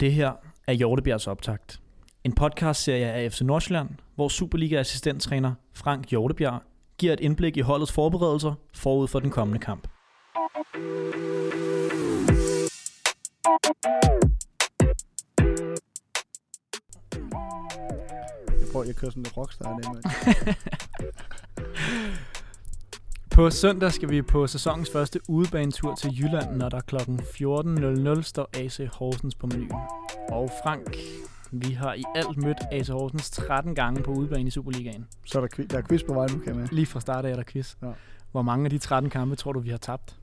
Det her er Hjortebjergs optakt. En podcastserie af FC Nordsjælland, hvor Superliga-assistenttræner Frank Hjortebjerg giver et indblik i holdets forberedelser forud for den kommende kamp. Jeg prøver, jeg kører sådan lidt rockstar i dag. På søndag skal vi på sæsonens første udebanetur til Jylland, når der kl. 14.00 står AC Horsens på menuen. Og Frank, vi har i alt mødt AC Horsens 13 gange på udebane i Superligaen. Så er der, der er quiz på vej nu, kan med. Lige fra start af er der quiz. Ja. Hvor mange af de 13 kampe tror du, vi har tabt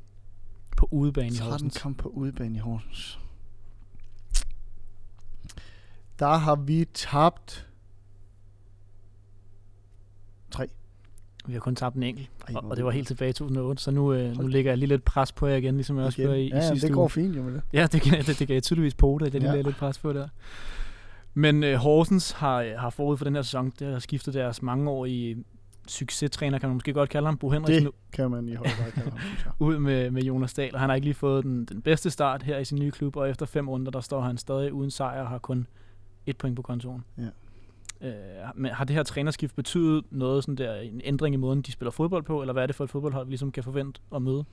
på udebane i 13 Horsens? kamp på udebane i Horsens. Der har vi tabt... Tre. Vi har kun tabt en enkelt, og, og det var helt tilbage i 2008, så nu, øh, nu lægger jeg lige lidt pres på jer igen, ligesom jeg også gjorde i, i ja, ja, sidste det uge. går fint jo med det. Ja, det det, det kan jeg tydeligvis på det, det Ja. ja. lidt pres på der. Men øh, Horsens har, har forud for den her sæson, det har skiftet deres mangeårige succestræner, kan man måske godt kalde ham, Bo Henriksen, Det kan man i høj grad kalde ham, jeg. ud med, med Jonas Dahl, og han har ikke lige fået den, den bedste start her i sin nye klub, og efter fem runder, der står han stadig uden sejr og har kun et point på kontoen. Ja. Øh, men har det her trænerskift betydet noget, sådan der, en ændring i måden, de spiller fodbold på, eller hvad er det for et fodboldhold, vi ligesom kan forvente at møde?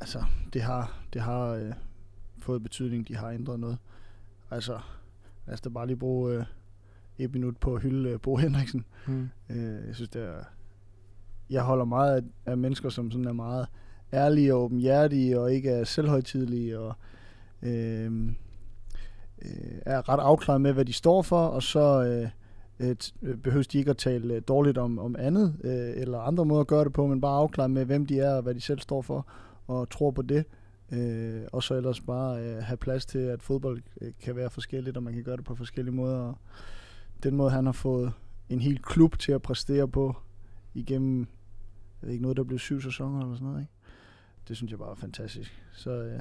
Altså, det har, det har øh, fået betydning, de har ændret noget. Altså, lad os da bare lige bruge øh, et minut på at hylde øh, Bo Henriksen. Hmm. Øh, jeg synes, det er... Jeg holder meget af, af mennesker, som sådan er meget ærlige og åbenhjertige, og ikke er selvhøjtidlige, og øh, øh, er ret afklaret med, hvad de står for, og så øh, Øh, behøves de ikke at tale øh, dårligt om, om andet, øh, eller andre måder at gøre det på, men bare afklare med, hvem de er, og hvad de selv står for, og tror på det. Øh, og så ellers bare øh, have plads til, at fodbold øh, kan være forskelligt, og man kan gøre det på forskellige måder. Og den måde, han har fået en hel klub til at præstere på igennem, jeg ved ikke noget, der blev syv sæsoner eller sådan noget, ikke? Det synes jeg bare er fantastisk. Så, øh,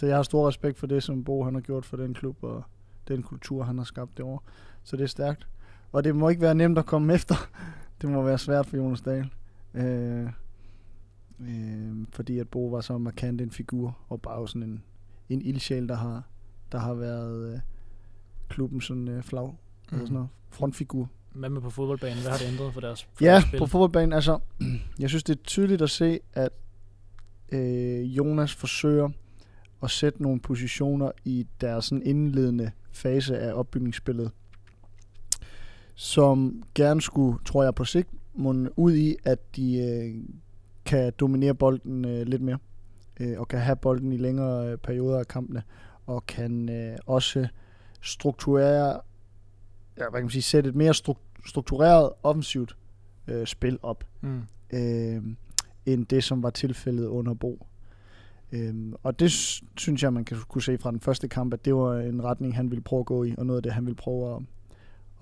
så jeg har stor respekt for det, som Bo han har gjort for den klub, og den kultur, han har skabt derovre. Så det er stærkt. Og det må ikke være nemt at komme efter. Det må være svært for Jonas Dahl. Øh, øh, fordi at Bo var så markant en figur, og bare sådan en, en ildsjæl, der har, der har været øh, klubben sådan øh, flag, mm. eller sådan noget, frontfigur. Hvad med på fodboldbanen? Hvad har det ændret for deres, for Ja, deres spil? på fodboldbanen, altså, jeg synes, det er tydeligt at se, at øh, Jonas forsøger at sætte nogle positioner i deres sådan indledende fase af opbygningsspillet, som gerne skulle, tror jeg på sigt, munde ud i, at de øh, kan dominere bolden øh, lidt mere, øh, og kan have bolden i længere øh, perioder af kampene, og kan øh, også strukturere, ja, hvad kan man sige, sætte et mere struk- struktureret offensivt øh, spil op, Mm. øh, end det, som var tilfældet under Bo. Øhm, og det synes jeg, man kan kunne se fra den første kamp, at det var en retning, han ville prøve at gå i, og noget af det, han ville prøve at,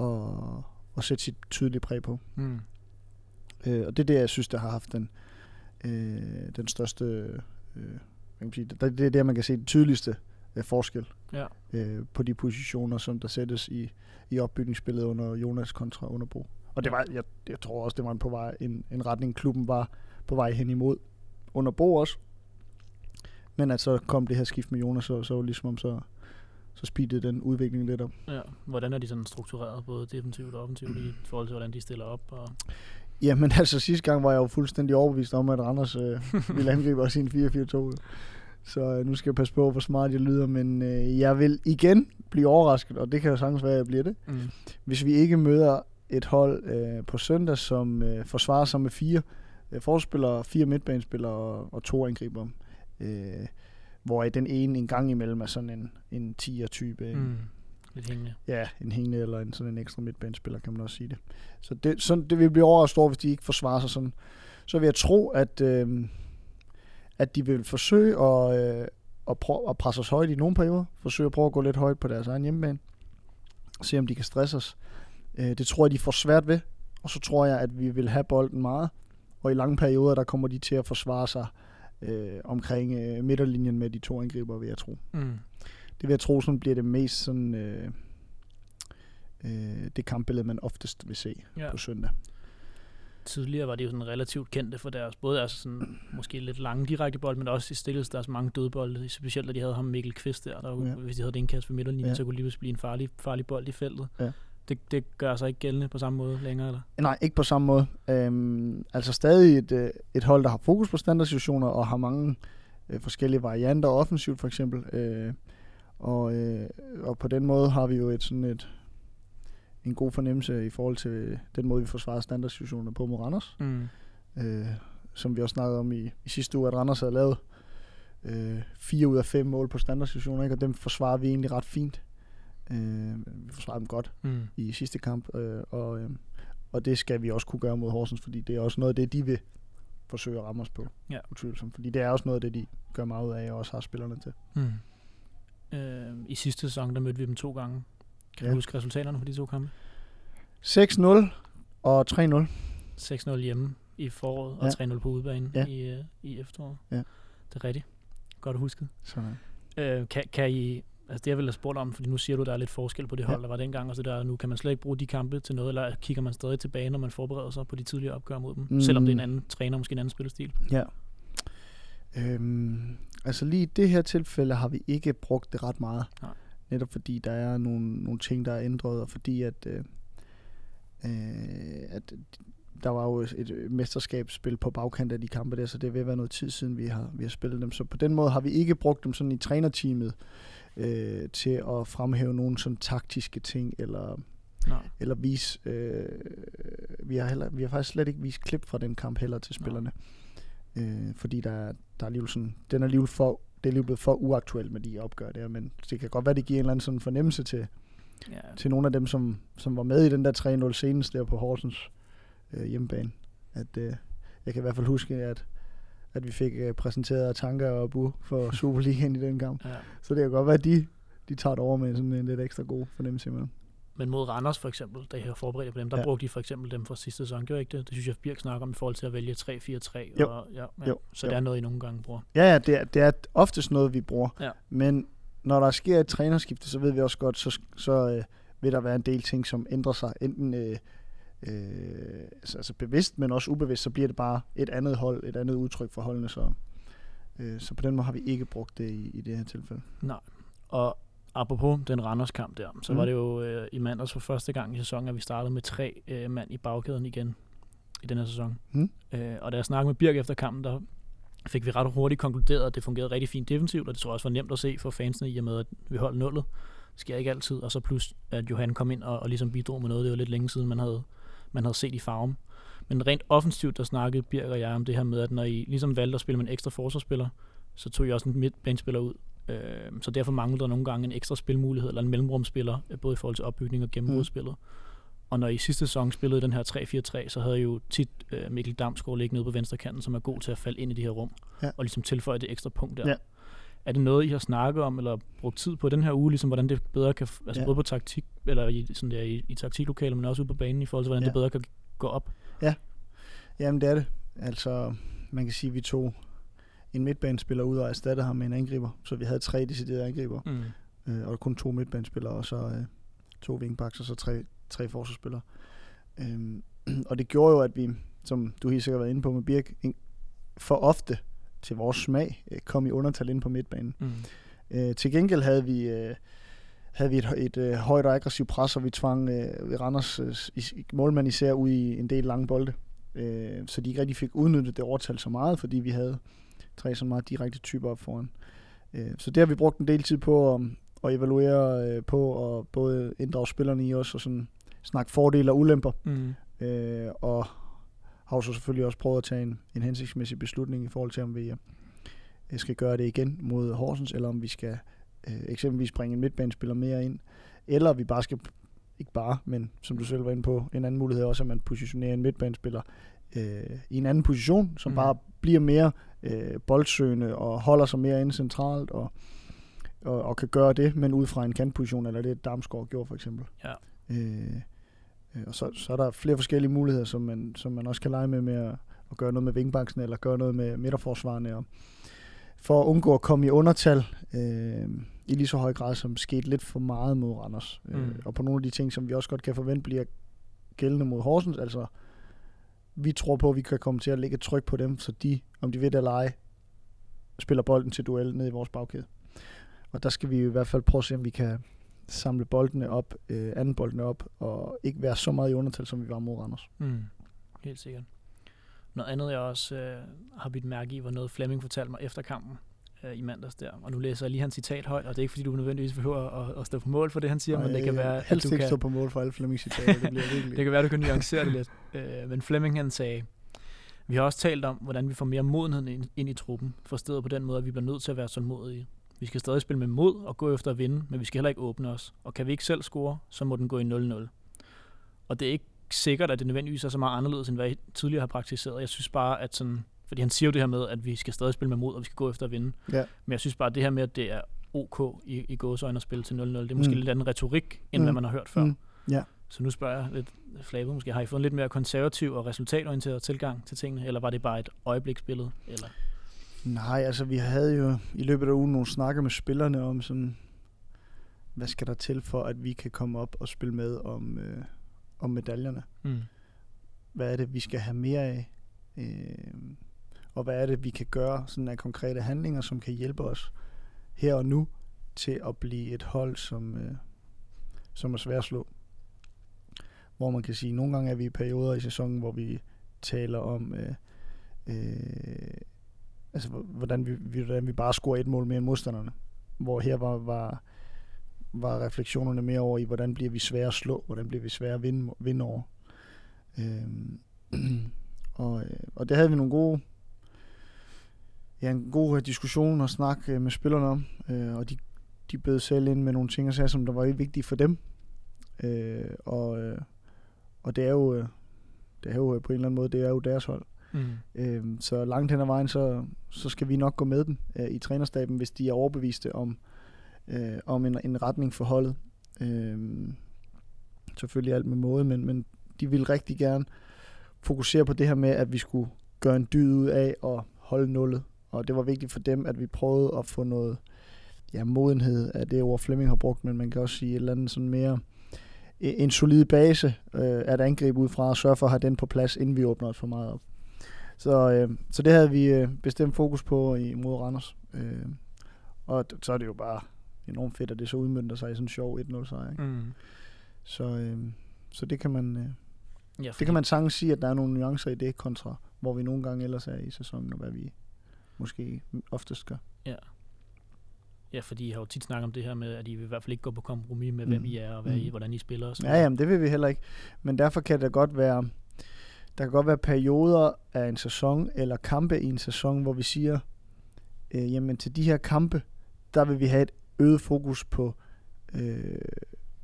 at, at sætte sit tydelige præg på. Mm. Øh, og det er det, jeg synes, der har haft den, øh, den største, øh, hvad kan man sige, det, det er der, man kan se den tydeligste øh, forskel Ja. øh, på de positioner, som der sættes i, i opbygningsspillet under Jonas kontra under Bo. Og det var, jeg, jeg tror også, det var en, på vej, en, en retning, klubben var på vej hen imod under Bo også. Men at så kom det her skift med Jonas, så, så var det ligesom om så, så speedede den udvikling lidt op. Ja. Hvordan er de sådan struktureret, både defensivt og offensivt, i forhold til, hvordan de stiller op? Og... Jamen altså sidste gang var jeg jo fuldstændig overbevist om, at Randers øh, ville angribe os i en 4-4-2. Så øh, nu skal jeg passe på, hvor smart jeg lyder, men øh, jeg vil igen blive overrasket, og det kan jo sagtens være, at jeg bliver det, Mm. hvis vi ikke møder et hold øh, på søndag, som øh, forsvarer sig med fire øh, forspillere, fire midtbanespillere og, og to angriber. Øh, hvor den ene en gang imellem er sådan en, en 10'er-type. Mm. Lidt hængende. Ja, en hængende eller en sådan en ekstra midtbanespiller, kan man også sige det. Så det, sådan, det vil blive overrasket over, hvis de ikke forsvarer sig sådan. Så vil jeg tro, at, øh, at de vil forsøge at, øh, at, prøve, at presse os højt i nogle perioder. Forsøge at prøve at gå lidt højt på deres egen hjemmebane. Se om de kan stresse os. Øh, det tror jeg, de får svært ved. Og så tror jeg, at vi vil have bolden meget. Og i lange perioder, der kommer de til at forsvare sig øh, omkring øh, midterlinjen med de to angriber, vil jeg tro. Mm. Det vil jeg tro, sådan bliver det mest sådan, øh, øh, det kampbillede, man oftest vil se Ja. på søndag. tidligere var de jo sådan relativt kendte for deres, både altså sådan, måske lidt lange direkte bold, men også i stillet deres mange dødbolde, specielt da de havde ham Mikkel Kvist der, der ja. Hvis de havde det indkast ved midterlinjen, Ja. ja. så kunne det lige pludselig blive en farlig, farlig bold i feltet. Ja. Det, det gør sig ikke gældende på samme måde længere, eller? Nej, ikke på samme måde. Øhm, altså stadig et, øh, et hold, der har fokus på standardsituationer og har mange øh, forskellige varianter offensivt for eksempel. Øh, og, øh, og på den måde har vi jo et sådan et en god fornemmelse i forhold til den måde, vi forsvarer standardsituationer på mod Randers. Mm. Øh, som vi også snakkede om i, i sidste uge, at Randers havde lavet øh, fire ud af fem mål på standardsituationer, ikke? og dem forsvarer vi egentlig ret fint. Øh, vi forsvarer dem godt Mm. i sidste kamp, øh, og, øh, og det skal vi også kunne gøre mod Horsens, fordi det er også noget af det, de vil forsøge at ramme os på, Ja. utvivlsomt. Fordi det er også noget af det, de gør meget ud af, og også har spillerne til. Mm. Øh, I sidste sæson, der mødte vi dem to gange. Kan Ja. du huske resultaterne for de to kampe? 6-0 og 3-0. 6-0 hjemme i foråret, Ja. og 3-0 på udebane Ja. i, øh, i efteråret. Ja. Det er rigtigt. Godt husket. Så, Øh, kan, kan I, altså det jeg ville have spurgt om, fordi nu siger du, der er lidt forskel på det Ja. hold, der var dengang, og så der nu kan man slet ikke bruge de kampe til noget, eller kigger man stadig tilbage, når man forbereder sig på de tidligere opgør mod dem, Mm. mm. selvom det er en anden træner, måske en anden spillestil? ja. Øhm, altså lige i det her tilfælde har vi ikke brugt det ret meget. Nej. Netop fordi der er nogle, nogle ting, der er ændret, og fordi at, øh, øh, at der var jo et mesterskabsspil på bagkant af de kampe der, så det vil være noget tid siden, vi har, vi har spillet dem. Så på den måde har vi ikke brugt dem sådan i trænerteamet øh, til at fremhæve nogle sådan taktiske ting, eller, Nej. eller vise... Øh, vi, har heller, vi har faktisk slet ikke vist klip fra den kamp heller til spillerne. Øh, fordi der, er- der er alligevel sådan, den er alligevel for, det er alligevel blevet for uaktuelt med de opgør der, men det kan godt være, det giver en eller anden sådan fornemmelse til, Ja, til nogle af dem, som, som var med i den der 3-0 senest der på Horsens øh, hjemmebane. At, øh, jeg kan i hvert fald huske, at, at vi fik øh, præsenteret Tanka og Bu for Superligaen i den kamp. ja. Så det kan godt være, at de, de tager det over med sådan en lidt ekstra god fornemmelse imellem. Men mod Randers for eksempel, da jeg har forberedt på dem, der Ja. brugte de for eksempel dem fra sidste sæson, gjorde ikke det? Det synes jeg, Birk snakker om i forhold til at vælge 3-4-3. Jo. Og, ja, ja. Jo. Så Jo. det er noget, I nogle gange bruger. Ja, ja, det er, det er oftest noget, vi bruger. Ja. Men når der sker et trænerskifte, så ved vi også godt, så, så øh, vil der være en del ting, som ændrer sig. Enten øh, øh, altså, altså bevidst, men også ubevidst, så bliver det bare et andet hold, et andet udtryk for holdene. Så, øh, så på den måde har vi ikke brugt det i, i det her tilfælde. Nej. Og apropos den Randers kamp der, så Mm. var det jo øh, i mandags for første gang i sæsonen, at vi startede med tre øh, mand i bagkæden igen i den her sæson. Mm. Øh, og da jeg snakkede med Birk efter kampen, der fik vi ret hurtigt konkluderet, at det fungerede rigtig fint defensivt, og det tror jeg også var nemt at se for fansene i og med, at vi holdt nullet. Det sker ikke altid, og så plus, at Johan kom ind og, og ligesom bidrog med noget. Det var lidt længe siden, man havde, man havde set i farven. Men rent offensivt, der snakkede Birk og jeg om det her med, at når I ligesom valgte at spille med en ekstra forsvarsspiller, så tog I også en midtbanespiller ud. Øh, så derfor manglede der nogle gange en ekstra spilmulighed, eller en mellemrumspiller, øh, både i forhold til opbygning og gennembrudspillet. Og når I sidste sæson spillede den her 3-4-3, så havde I jo tit øh, Mikkel Damsgaard ligge nede på venstre kanten, som er god til at falde ind i de her rum, Ja. og ligesom tilføje det ekstra punkt der. Ja. Er det noget, I har snakket om, eller brugt tid på den her uge, ligesom hvordan det bedre kan, altså Ja. både på taktik, eller i, sådan der, i, i taktiklokalet, men også ude på banen, i forhold til, hvordan Ja. det bedre kan gå op? Jamen, det er det. Altså, man kan sige, at vi tog en midtbanespiller ud og erstattede ham med en angriber. Så vi havde tre deciderede angriber. Mm. øh, og kun to midtbanespillere, og så øh, to wingbacks, og så tre, tre forsvarsspillere. Øhm, og det gjorde jo, at vi, som du helt sikkert har været inde på med Birk, for ofte til vores smag, øh, kom i undertal ind på midtbanen. Mm. Øh, til gengæld havde vi, øh, havde vi et, et øh, højt og aggressivt pres, og vi tvang øh, Randers øh, målmand især ud i en del lange bolde. Øh, så de ikke rigtig fik udnyttet det overtal så meget, fordi vi havde tre så meget direkte typer op foran. Øh, så det har vi brugt en del tid på at, at evaluere øh, på, og både inddrage spillerne i os, og sådan snakke fordele og ulemper. Mm. Øh, og har jo så selvfølgelig også prøvet at tage en, en hensigtsmæssig beslutning i forhold til, om vi øh, skal gøre det igen mod Horsens, eller om vi skal øh, eksempelvis bringe en midtbanespiller mere ind, eller vi bare skal, ikke bare, men som du selv var inde på, en anden mulighed er også, at man positionerer en midtbanespiller øh, i en anden position, som mm. bare bliver mere øh, boldsøgende og holder sig mere inde centralt og, og, og kan gøre det, men ud fra en kantposition, eller det Damsgaard gjorde for eksempel. Ja. Øh, og så, så er der flere forskellige muligheder, som man, som man også kan lege med, med at, at gøre noget med vingbaksen, eller gøre noget med midterforsvarende, og for at undgå at komme i undertal øh, i lige så høj grad, som skete lidt for meget mod Randers. Mm. Øh, Mm. og på nogle af de ting, som vi også godt kan forvente bliver gældende mod Horsens, altså vi tror på, at vi kan komme til at lægge et tryk på dem, så de, om de ved det eller ej, spiller bolden til duel ned i vores bagkæde. Og der skal vi i hvert fald prøve at se, om vi kan samle boldene op, øh, anden boldene op, og ikke være så meget i undertal, som vi var mod Randers. Mm. Helt sikkert. Noget andet, jeg også øh, har bidt mærke i, var noget Flemming fortalte mig efter kampen øh, i mandags der. Og nu læser jeg lige hans citat højt, og det er ikke fordi, du nødvendigvis behøver at, at stå på mål for det, han siger, Og men det kan være, helst ikke kan, stå på mål for alle Flemmings citater, det bliver virkelig. det kan være, du kan nuancere det lidt. Øh, men Flemming han sagde, vi har også talt om, hvordan vi får mere modenhed ind, ind i truppen, forstået på den måde, at vi bliver nødt til at være tålmodige. Vi skal stadig spille med mod og gå efter at vinde, men vi skal heller ikke åbne os. Og kan vi ikke selv score, så må den gå i 0-0. Og det er ikke sikkert, at det nødvendigvis er så meget anderledes, end hvad I tidligere har praktiseret. Jeg synes bare, at sådan, fordi han siger jo det her med, at vi skal stadig spille med mod, og vi skal gå efter at vinde. Ja. Men jeg synes bare, at det her med, at det er OK i, i gåsøjne at spille til 0-0, det er måske Mm. lidt anden retorik, end Mm. hvad man har hørt før. Mm. Ja. Så nu spørger jeg lidt flabet måske, har I fået en lidt mere konservativ og resultatorienteret tilgang til tingene, eller var det bare et øjebliksbillede? Eller? Nej, altså vi havde jo i løbet af ugen nogle snakker med spillerne om sådan, hvad skal der til for, at vi kan komme op og spille med om, øh, om medaljerne. Mm. Hvad er det, vi skal have mere af? Øh, og hvad er det, vi kan gøre sådan af konkrete handlinger, som kan hjælpe os her og nu til at blive et hold, som, øh, som er svært at slå. Hvor man kan sige, at nogle gange er vi i perioder i sæsonen, hvor vi taler om, øh, øh, altså hvordan vi, vi, hvordan vi bare scorer et mål mere end modstanderne. Hvor her var, var, var refleksionerne mere over i, hvordan bliver vi svære at slå, hvordan bliver vi svære at vinde, vinde over. Øhm, og, øh, og det havde vi nogle gode, ja, en god øh, diskussion og snak øh, med spillerne om, øh, og de, de bød selv ind med nogle ting og sager, som der var vigtige for dem. Øh, og, og det er jo, det er jo på en eller anden måde, det er jo deres hold. Mm. Øhm, så langt hen ad vejen, så, så skal vi nok gå med dem øh, i trænerstaben, hvis de er overbeviste om, øh, om en, en retning for holdet. Øh, selvfølgelig alt med måde, men, men de vil rigtig gerne fokusere på det her med, at vi skulle gøre en dyd ud af at holde nullet. Og det var vigtigt for dem, at vi prøvede at få noget ja, modenhed af det ord, Flemming har brugt, men man kan også sige et eller andet sådan mere en solid base øh, at angribe ud fra og sørge for at have den på plads, inden vi åbner os for meget op. Så, øh, så det havde vi øh, bestemt fokus på i mod Randers. Øh, og så er det jo bare enormt fedt, at det så udmyndter sig i sådan en sjov 1-0 sejr. Ikke? Mm. Så, øh, så det kan man øh, Ja, det kan man sagtens sige, at der er nogle nuancer i det kontra, hvor vi nogle gange ellers er i sæsonen, og hvad vi måske oftest gør. Ja, fordi I har jo tit snakket om det her med, at I vil i hvert fald ikke gå på kompromis med, hvem Mm. I er, og hvad I, Mm. hvordan I spiller. Og så Ja, jamen det vil vi heller ikke. Men derfor kan det godt være, der kan godt være perioder af en sæson, eller kampe i en sæson, hvor vi siger, øh, jamen til de her kampe, der vil vi have et øget fokus på, øh,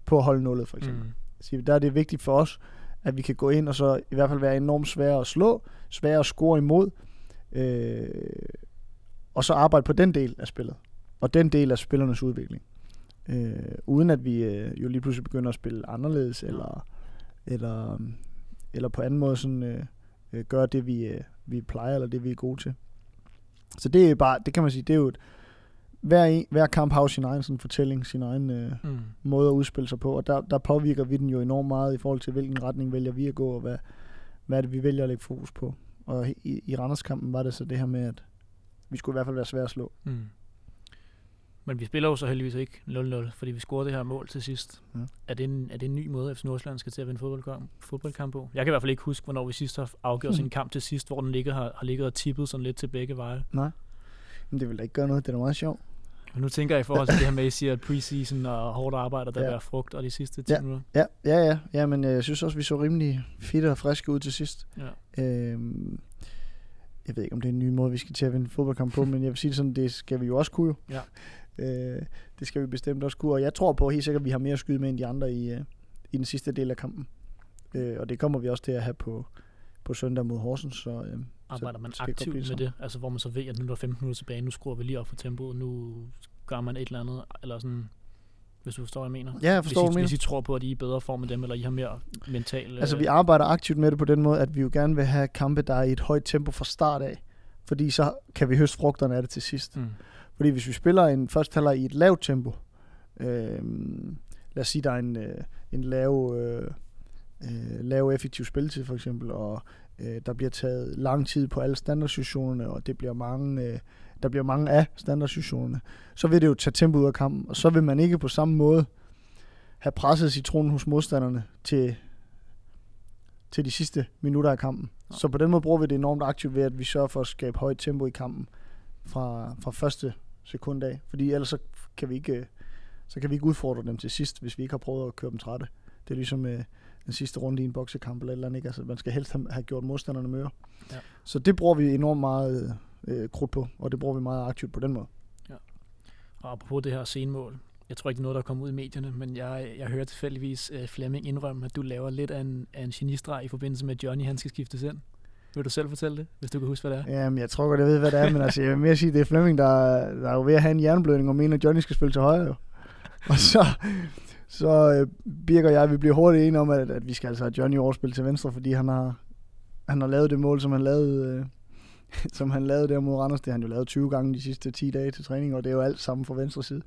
på at holde nullet, for eksempel. Mm. Så der er det vigtigt for os, at vi kan gå ind og så i hvert fald være enormt svære at slå, svære at score imod, øh, og så arbejde på den del af spillet, og den del af spillernes udvikling. Øh, uden at vi øh, jo lige pludselig begynder at spille anderledes, eller, eller, eller på anden måde sådan, øh, øh, gøre det, vi, øh, vi plejer, eller det, vi er gode til. Så det er bare, det kan man sige, det er jo et, hver, en, hver kamp har jo sin egen sådan, fortælling, sin egen øh, Mm. måde at udspille sig på, og der, der påvirker vi den jo enormt meget i forhold til, hvilken retning vælger vi at gå, og hvad, hvad er det, vi vælger at lægge fokus på. Og i, i Randers-kampen var det så det her med, at vi skulle i hvert fald være svære at slå. Mm. Men vi spiller jo så heldigvis ikke 0-0, fordi vi scorede det her mål til sidst. Ja. Er, det en, er det en ny måde, FC Nordsjælland skal til at vinde fodboldkamp, fodboldkamp på? Jeg kan i hvert fald ikke huske, hvornår vi sidst har afgjort Hmm. sin kamp til sidst, hvor den ligger, har, har ligget og tippet sådan lidt til begge veje. Nej. Men det vil da ikke gøre noget, det er da meget sjovt. Men nu tænker jeg i forhold til det her med, at I siger, at preseason og hårdt arbejde, der Ja. bærer frugt, og de sidste 10 Ja. minutter. Ja, ja, ja. ja men øh, jeg synes også, vi så rimelig fitte og friske ud til sidst. Ja. Øhm, jeg ved ikke, om det er en ny måde, vi skal til at vinde fodboldkamp på, men jeg vil sige det sådan, det skal vi jo også kunne. jo. Ja. Øh, det skal vi bestemt også kunne, og jeg tror på helt sikkert, at vi har mere at skyde med end de andre i, øh, i den sidste del af kampen. Øh, og det kommer vi også til at have på, på søndag mod Horsens. Så, øh, Arbejder man det godt aktivt med det? Altså hvor man så ved, at nu er der 15 minutter tilbage, nu skruer vi lige op for tempoet, nu gør man et eller andet, eller sådan, hvis du forstår, hvad jeg mener. ja, jeg forstår, hvis, I, mener. hvis I tror på, at I er i bedre form end dem, eller I har mere mental... Altså, øh, vi arbejder aktivt med det på den måde, at vi jo gerne vil have kampe, der er i et højt tempo fra start af. Fordi så kan vi høste frugterne af det til sidst. Mm. Fordi hvis vi spiller en første halvleg i et lavt tempo, øh, lad os sige, der er en, øh, en lav, øh, øh, lav effektiv spilletid for eksempel, og Øh, der bliver taget lang tid på alle standardsituationerne, og det bliver mange, øh, der bliver mange af standardsituationerne. Så vil det jo tage tempo ud af kampen, og så vil man ikke på samme måde have presset citronen hos modstanderne til, til de sidste minutter af kampen. Så på den måde bruger vi det enormt aktivt ved, at vi sørger for at skabe højt tempo i kampen fra, fra første sekund af. Fordi ellers så kan vi ikke, øh, så kan vi ikke udfordre dem til sidst, hvis vi ikke har prøvet at køre dem trætte. Det er ligesom øh, den sidste runde i en boksekamp eller et eller andet. Ikke? Altså, man skal helst have, gjort modstanderne møre. Ja. Så det bruger vi enormt meget øh, krudt på, og det bruger vi meget aktivt på den måde. Og apropos det her senmål, jeg tror ikke, det er noget, der er kommet ud i medierne, men jeg, jeg hører tilfældigvis uh, Flemming indrømme, at du laver lidt af en, af en genistreg i forbindelse med, at Johnny han skal skiftes ind. Vil du selv fortælle det, hvis du kan huske, hvad det er? Jamen, jeg tror godt, jeg ved, hvad det er, men altså, jeg vil mere sige, at det er Flemming, der, der er jo ved at have en jernblødning, og mener, at Johnny skal spille til højre. Jo. Og så, så øh, Birk og jeg, vi bliver hurtigt enige om, at, at vi skal altså have Johnny overspille til venstre, fordi han har, han har lavet det mål, som han lavede, øh, som han lavede der mod Randers. Det har han jo lavet 20 gange de sidste 10 dage til træning, og det er jo alt sammen fra venstre side.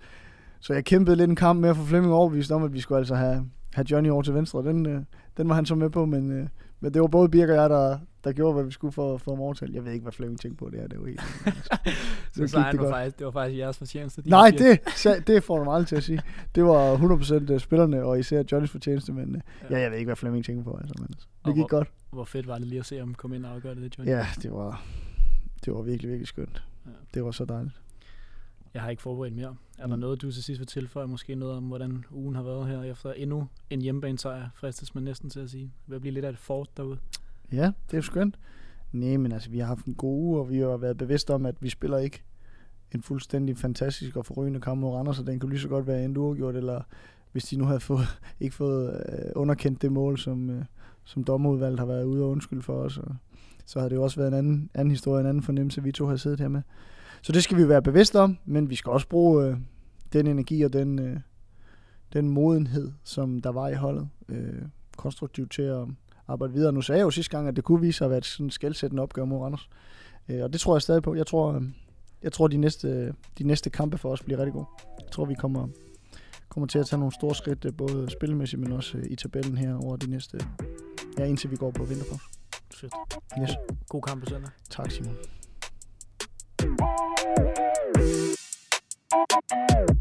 Så jeg kæmpede lidt en kamp med at få Flemming overbevist om, at vi skulle altså have, have Johnny over til venstre. Den, øh, den var han så med på, men, øh, men det var både Birk og jeg, der, der gjorde, hvad vi skulle for ham overtalt. Jeg ved ikke, hvad Flemming tænkte på det her. Det var helt... Så gik sejren det var faktisk, det var faktisk jeres fortjeneste. de Nej, det, det får du aldrig til at sige. Det var 100% spillerne, og især Johnnys fortjeneste, men øh, ja, jeg ved ikke, hvad Flemming tænkte på. Altså, men altså, Og det gik hvor- godt. Hvor fedt var det lige at se ham komme ind og afgøre det, Johnny? Ja, det var, det var virkelig, virkelig skønt. Ja. Det var så dejligt. Jeg har ikke forberedt mere. Er der Mm. noget, du til sidst vil tilføje? Måske noget om, hvordan ugen har været her efter endnu en hjemmebanesejr, fristes man næsten til at sige. Det vil blive lidt af et fort derude. Ja, det er skønt. Nej, men altså, vi har haft en god uge, og vi har været bevidste om, at vi spiller ikke en fuldstændig fantastisk og forrygende kamp mod Randers, så den kunne lige så godt være en uafgjort, eller hvis de nu havde fået, ikke fået øh, underkendt det mål, som, øh, som dommerudvalget har været ude og undskyld for os, og så havde det jo også været en anden, anden historie, en anden fornemmelse, vi to har siddet her med. Så det skal vi være bevidste om, men vi skal også bruge øh, den energi og den, øh, den modenhed, som der var i holdet, øh, konstruktivt til at arbejde videre. Nu sagde jeg jo sidste gang, at det kunne vise sig at være et sådan skældsættende opgør mod Randers. Øh, og det tror jeg stadig på. Jeg tror, øhm, jeg tror de, næste, de næste kampe for os bliver rigtig gode. Jeg tror, vi kommer, kommer til at tage nogle store skridt, øh, både spilmæssigt, men også øh, i tabellen her over de næste, ja, indtil vi går på vinterpause. Fedt. Yes. God kamp på søndag. Tak, Simon. Thank you.